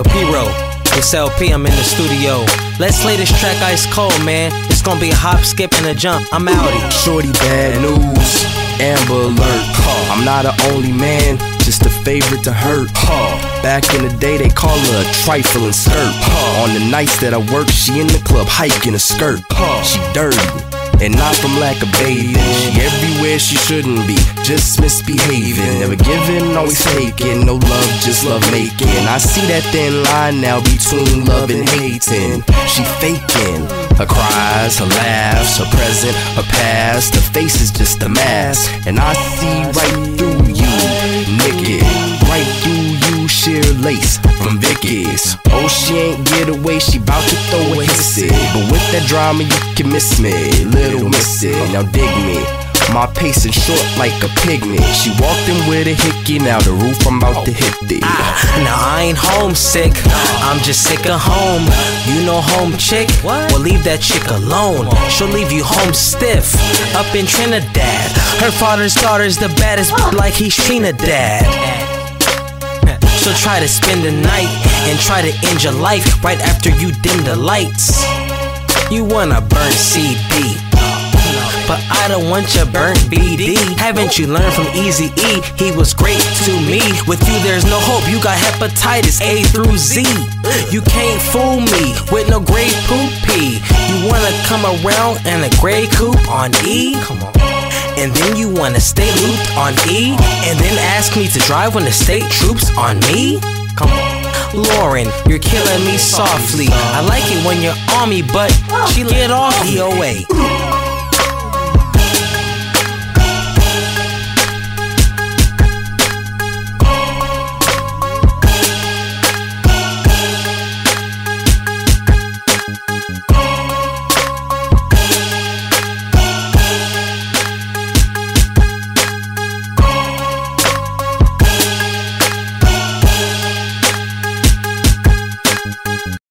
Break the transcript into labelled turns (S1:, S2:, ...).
S1: Yo, Pyro, it's LP, I'm in the studio. Let's lay this track ice cold, man. It's gonna be a hop, skip, and a jump. I'm outie.
S2: Shorty bad news, Amber alert. I'm not the only man, just a favorite to hurt. Back in the day, they call her a trifling skirt. On the nights that I work, she in the club hiking a skirt. She dirty. And not from lack of bathing. She everywhere she shouldn't be, just misbehaving. Never giving, always taking. No love, just love making. I see that thin line now between love and hating. She faking. Her cries, her laughs, her present, her past. Her face is just a mask. And I see lace from Vicky's. Oh, she ain't get away, she bout to throw a hissy. But with that drama, you can miss me, little missy. Now dig me. My pacing short like a pygmy. She walked in with a hickey, now the roof I'm about to hit the.
S1: Ah, now I ain't homesick, I'm just sick of home. You know home chick? Well, leave that chick alone. She'll leave you home stiff, up in Trinidad. Her father's daughter's the baddest, like he's Trinidad. She'll try to spend the night and try to end your life right after you dim the lights. You wanna burn CD. But I don't want your burnt BD. Haven't you learned from Easy E? He was great to me. With you, there's no hope. You got hepatitis A through Z. You can't fool me with no Grey Poupon. You wanna come around in a gray coupe on E? Come on. And then you wanna stay looped on E? And then ask me to drive when the state troops on me? Come on. Lauren, you're killing me softly. I like it when you're on me, but she get off DOA.